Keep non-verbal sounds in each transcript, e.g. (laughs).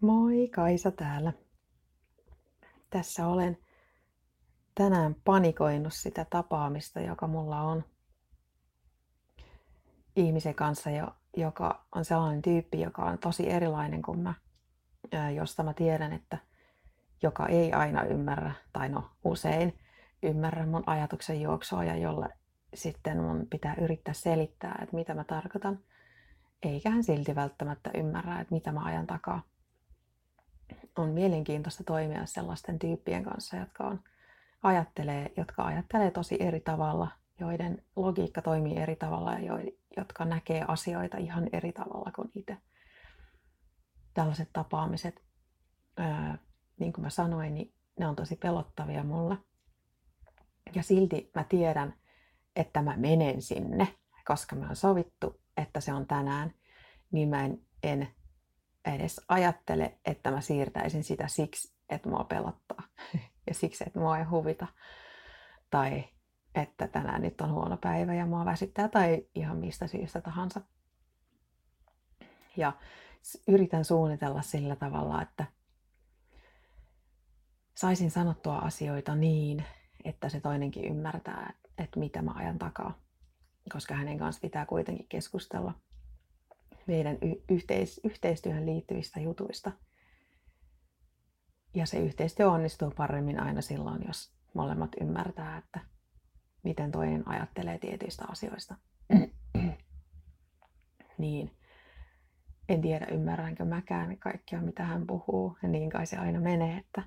Moi, Kaisa täällä. Tässä olen tänään panikoinut sitä tapaamista, joka mulla on ihmisen kanssa, joka on sellainen tyyppi, joka on tosi erilainen kuin mä, josta mä tiedän, että joka ei aina ymmärrä, tai no usein ymmärrä mun ajatuksen juoksua ja jolle sitten mun pitää yrittää selittää, että mitä mä tarkoitan, eikä hän silti välttämättä ymmärrä, että mitä mä ajan takaa on mielenkiintoista toimia sellaisten tyyppien kanssa, jotka, on, ajattelee, jotka ajattelee tosi eri tavalla, joiden logiikka toimii eri tavalla ja jo, jotka näkee asioita ihan eri tavalla kuin itse. Tällaiset tapaamiset, ää, niin kuin mä sanoin, niin ne on tosi pelottavia mulle. Ja silti mä tiedän, että mä menen sinne, koska me on sovittu, että se on tänään, niin mä en, en edes ajattele, että mä siirtäisin sitä siksi, että mua pelottaa (laughs) ja siksi, että mua ei huvita. Tai että tänään nyt on huono päivä ja mua väsyttää tai ihan mistä syystä tahansa. Ja yritän suunnitella sillä tavalla, että saisin sanottua asioita niin, että se toinenkin ymmärtää, että mitä mä ajan takaa. Koska hänen kanssa pitää kuitenkin keskustella meidän yhteis- yhteistyöhön liittyvistä jutuista. Ja se yhteistyö onnistuu paremmin aina silloin, jos molemmat ymmärtää, että miten toinen ajattelee tietyistä asioista. (clears throat) niin. En tiedä, ymmärränkö mäkään kaikkea, mitä hän puhuu. Ja niin kai se aina menee, että,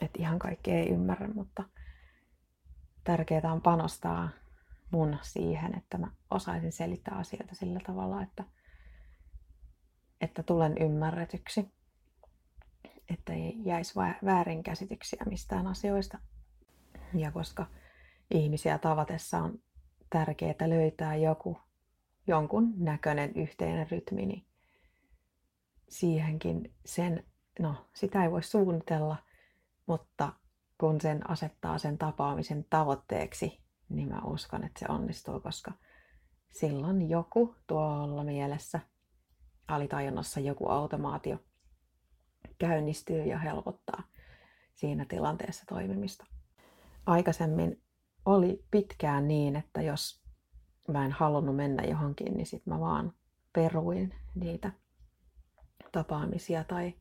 että ihan kaikki ei ymmärrä, mutta tärkeää on panostaa mun siihen, että mä osaisin selittää asioita sillä tavalla, että, että tulen ymmärretyksi, että ei jäisi väärinkäsityksiä mistään asioista. Ja koska ihmisiä tavatessa on tärkeää löytää joku, jonkun näköinen yhteinen rytmi, niin siihenkin sen, no sitä ei voi suunnitella, mutta kun sen asettaa sen tapaamisen tavoitteeksi, niin mä uskon, että se onnistuu, koska silloin joku tuolla mielessä alitajunnassa joku automaatio käynnistyy ja helpottaa siinä tilanteessa toimimista. Aikaisemmin oli pitkään niin, että jos mä en halunnut mennä johonkin, niin sitten mä vaan peruin niitä tapaamisia tai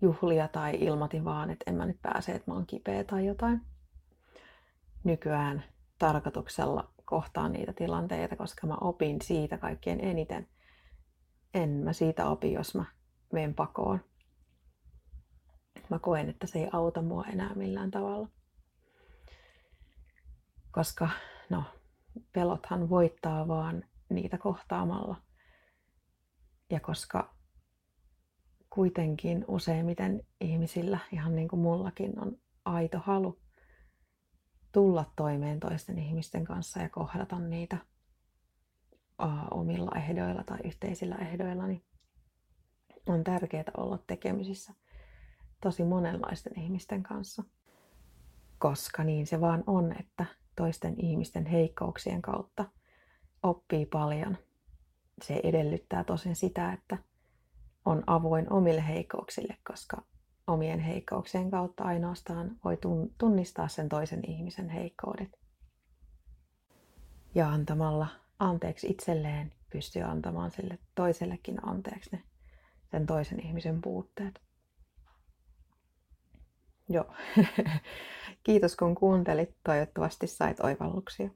juhlia tai ilmoitin vaan, että en mä nyt pääse, että mä oon kipeä tai jotain. Nykyään tarkoituksella kohtaan niitä tilanteita, koska mä opin siitä kaikkein eniten. En mä siitä opi, jos mä menen pakoon. Mä koen, että se ei auta mua enää millään tavalla. Koska, no, pelothan voittaa vaan niitä kohtaamalla. Ja koska kuitenkin useimmiten ihmisillä, ihan niin kuin mullakin, on aito halu tulla toimeen toisten ihmisten kanssa ja kohdata niitä omilla ehdoilla tai yhteisillä ehdoilla, niin on tärkeää olla tekemisissä tosi monenlaisten ihmisten kanssa. Koska niin se vaan on, että toisten ihmisten heikkouksien kautta oppii paljon. Se edellyttää tosin sitä, että on avoin omille heikkouksille, koska omien heikkouksien kautta ainoastaan voi tunnistaa sen toisen ihmisen heikkoudet. Ja antamalla anteeksi itselleen pystyy antamaan sille toisellekin anteeksi ne sen toisen ihmisen puutteet. Joo. (laughs) Kiitos kun kuuntelit. Toivottavasti sait oivalluksia.